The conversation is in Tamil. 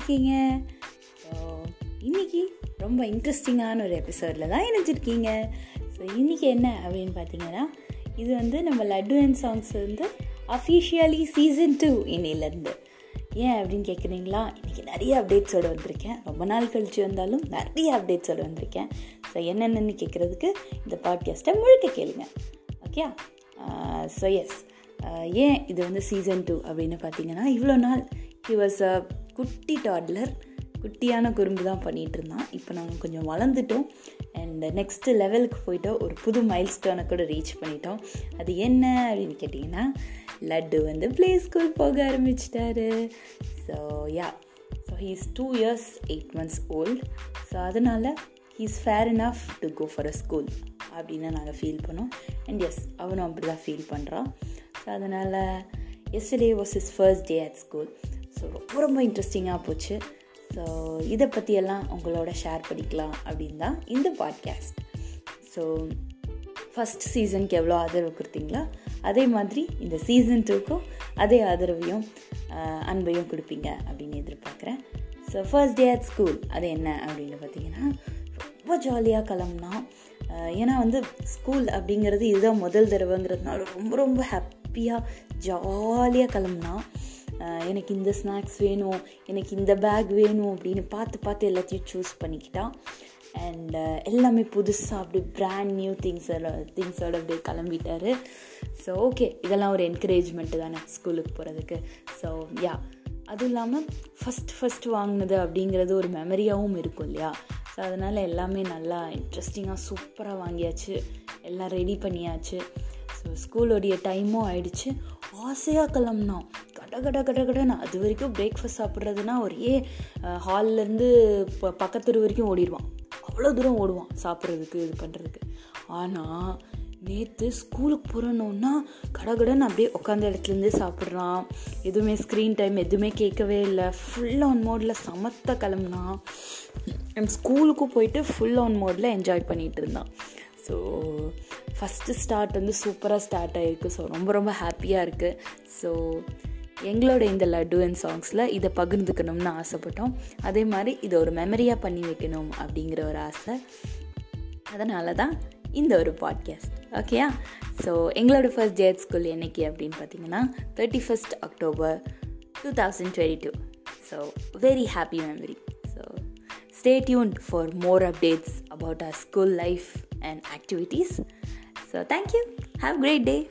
இருக்கீங்க? ஸோ இன்னைக்கு ரொம்ப இன்ட்ரெஸ்டிங்கான ஒரு எபிசோடில் தான் இணைஞ்சிருக்கீங்க. ஸோ இன்றைக்கி என்ன அப்படின்னு பார்த்தீங்கன்னா இது வந்து நம்ம லட்டு அண்ட் சாங்ஸ் வந்து அஃபிஷியலி சீசன் டூ இன்னிலேருந்து ஏன் அப்படின்னு கேட்குறீங்களா இன்றைக்கி நிறைய அப்டேட்ஸோடு வந்திருக்கேன். ரொம்ப நாள் கழித்து வந்தாலும் நிறைய அப்டேட்ஸோடு வந்திருக்கேன். ஸோ என்னென்னு கேட்குறதுக்கு இந்த பாட்காஸ்ட்டை முழுக்க கேளுங்க. ஓகே ஸோ எஸ் ஏன் இது வந்து சீசன் டூ அப்படின்னு பார்த்தீங்கன்னா இவ்வளோ நாள் ஹி வாஸ் அ குட்டி டாட்லர் குட்டியான குறும்பு தான் பண்ணிகிட்டு இருந்தான் இப்போ நாங்கள் கொஞ்சம் வளர்ந்துட்டோம். அண்ட் நெக்ஸ்ட்டு லெவலுக்கு போயிட்டோம். ஒரு புது மைல்ஸ்டோனை கூட ரீச் பண்ணிட்டோம். அது என்ன அப்படின்னு கேட்டிங்கன்னா லட்டு வந்து ப்ளே ஸ்கூல் போக ஆரம்பிச்சிட்டாரு. So yeah so he's two years eight months old so அதனால் he's fair enough to go for a school அப்படின்னு நாங்கள் ஃபீல் பண்ணோம். அண்ட் எஸ் அவனும் அப்படி தான் ஃபீல் பண்ணுறான் ஸோ அதனால் yesterday was his first day at school so ரொம்ப ரொம்ப இன்ட்ரெஸ்டிங்காக போச்சு. ஸோ இதை பற்றியெல்லாம் உங்களோட ஷேர் பண்ணிக்கலாம் அப்படின்னு தான் இந்த பாட்காஸ்ட் ஸோ ஃபஸ்ட் சீசனுக்கு எவ்வளோ ஆதரவு கொடுத்தீங்களா அதே மாதிரி இந்த சீசன் டூக்கும் அதே ஆதரவையும் அன்பையும் கொடுப்பீங்க அப்படின்னு எதிர்பார்க்குறேன். So first day at school அது என்ன அப்படின்னு பார்த்தீங்கன்னா ரொம்ப ஜாலியாக கிளம்புனா ஏன்னா வந்து ஸ்கூல் அப்படிங்கிறது இதுதான் முதல் தடவைங்கிறதுனால ரொம்ப ரொம்ப ஹாப்பியாக ஜாலியாக கிளம்புனா எனக்கு இந்த ஸ்நாக்ஸ் வேணும் எனக்கு இந்த பேக் வேணும் அப்படின்னு பார்த்து பார்த்து எல்லாத்தையும் சூஸ் பண்ணிக்கிட்டான் அண்ட் எல்லாமே புதுசாக அப்படி பிராண்ட் நியூ திங்ஸோட திங்ஸோட அப்படியே கிளம்பிட்டாரு. ஸோ ஓகே இதெல்லாம் ஒரு என்கரேஜ்மெண்ட்டு தானே ஸ்கூலுக்கு போகிறதுக்கு ஸோ யா அதுவும் இல்லாமல் ஃபஸ்ட் ஃபஸ்ட் வாங்கினது அப்படிங்கிறது ஒரு மெமரியாகவும் இருக்கும் இல்லையா? ஸோ அதனால் எல்லாமே நல்லா இன்ட்ரெஸ்டிங்காக சூப்பராக வாங்கியாச்சு. எல்லாம் ரெடி பண்ணியாச்சு. ஸோ ஸ்கூலோடைய டைமும் ஆயிடுச்சு. ஆசையாக கிளம்புனோம் கட கட கடன்னு அது வரைக்கும் பிரேக்ஃபாஸ்ட் சாப்பிட்றதுனா ஒரே ஹால்லேருந்து இப்போ பக்கத்து வரைக்கும் ஓடிடுவான். அவ்வளோ தூரம் ஓடுவான் சாப்பிட்றதுக்கு இது பண்ணுறதுக்கு ஆனால் நேற்று ஸ்கூலுக்கு போகிறோன்னா கடகடன்னு அப்படியே உட்காந்த இடத்துலேருந்தே சாப்பிட்றான். எதுவுமே ஸ்க்ரீன் டைம் எதுவுமே கேட்கவே இல்லை. ஃபுல் ஆன் மோடில் சமத்த கிளம்புனா என் ஸ்கூலுக்கும் போயிட்டு ஃபுல் ஆன் மோடில் என்ஜாய் பண்ணிகிட்டு இருந்தான். ஸோ ஃபஸ்ட்டு ஸ்டார்ட் வந்து சூப்பராக ஸ்டார்ட் ஆகிருக்கு ஸோ ரொம்ப ரொம்ப ஹாப்பியாக இருக்குது ஸோ எங்களோட இந்த லட்டு அண்ட் சாங்ஸில் இதை பகிர்ந்துக்கணும்னு ஆசைப்பட்டோம். அதே மாதிரி இதை ஒரு மெமரியாக பண்ணி வைக்கணும் அப்படிங்கிற ஒரு ஆசை. அதனால தான் இந்த ஒரு பாட்காஸ்ட் ஓகேயா ஸோ எங்களோட ஃபர்ஸ்ட் டே அட் ஸ்கூல் என்றைக்கு அப்படின்னு பார்த்தீங்கன்னா thirty first October two thousand twenty two so very happy memory so stay tuned for more updates about our school life and activities so thank you have great day